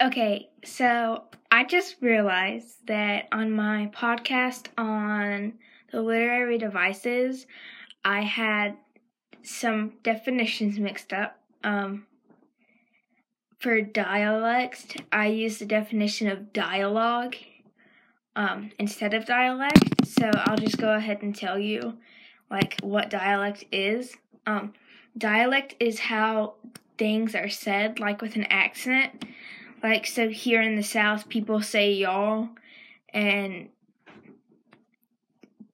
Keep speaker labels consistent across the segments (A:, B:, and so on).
A: Okay, so I just realized that on my podcast on the literary devices, I had some definitions mixed up. Um, for dialect, I used the definition of dialogue um, instead of dialect. So I'll just go ahead and tell you like what dialect is. Um, dialect is how things are said, like with an accent. Like, so here in the South, people say y'all, and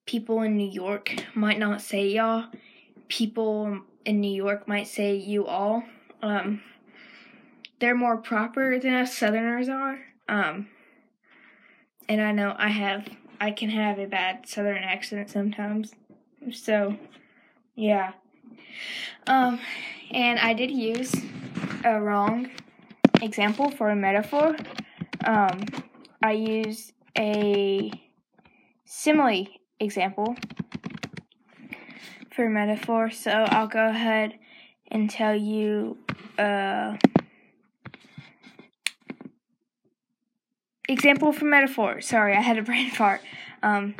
A: people in New York might not say y'all. People in New York might say you all. Um, they're more proper than us Southerners are. Um, and I know I have, I can have a bad Southern accent sometimes. So, yeah. Um, and I did use a wrong example for a metaphor. Um, I use a simile example for metaphor, so I'll go ahead and tell you uh, example for metaphor. Sorry, I had a brain fart. Um,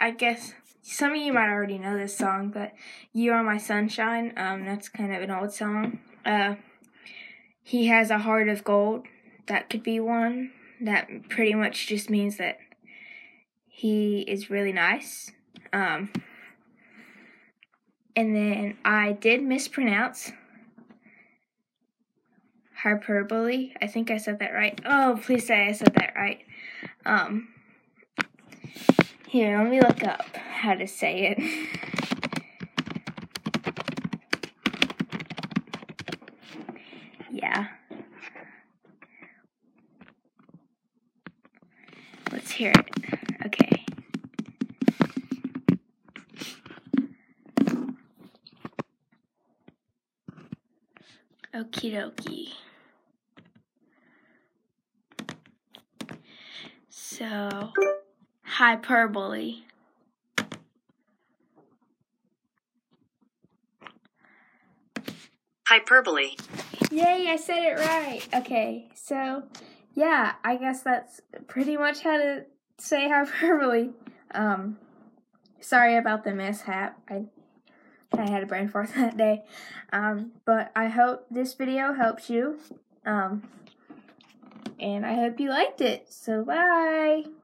A: I guess some of you might already know this song, but "You Are My Sunshine." Um, that's kind of an old song. Uh, he has a heart of gold. That could be one. That pretty much just means that he is really nice. Um, and then I did mispronounce hyperbole. I think I said that right. Oh, please say I said that right. Um, here, let me look up how to say it. yeah. Let's hear it. Okay. Okie dokie. So, hyperbole.
B: Hyperbole.
A: Yay, I said it right. Okay, so yeah, I guess that's pretty much how to say hyperbole. Um, sorry about the mishap. I I had a brain fart that day. Um, but I hope this video helps you. Um, and I hope you liked it. So bye.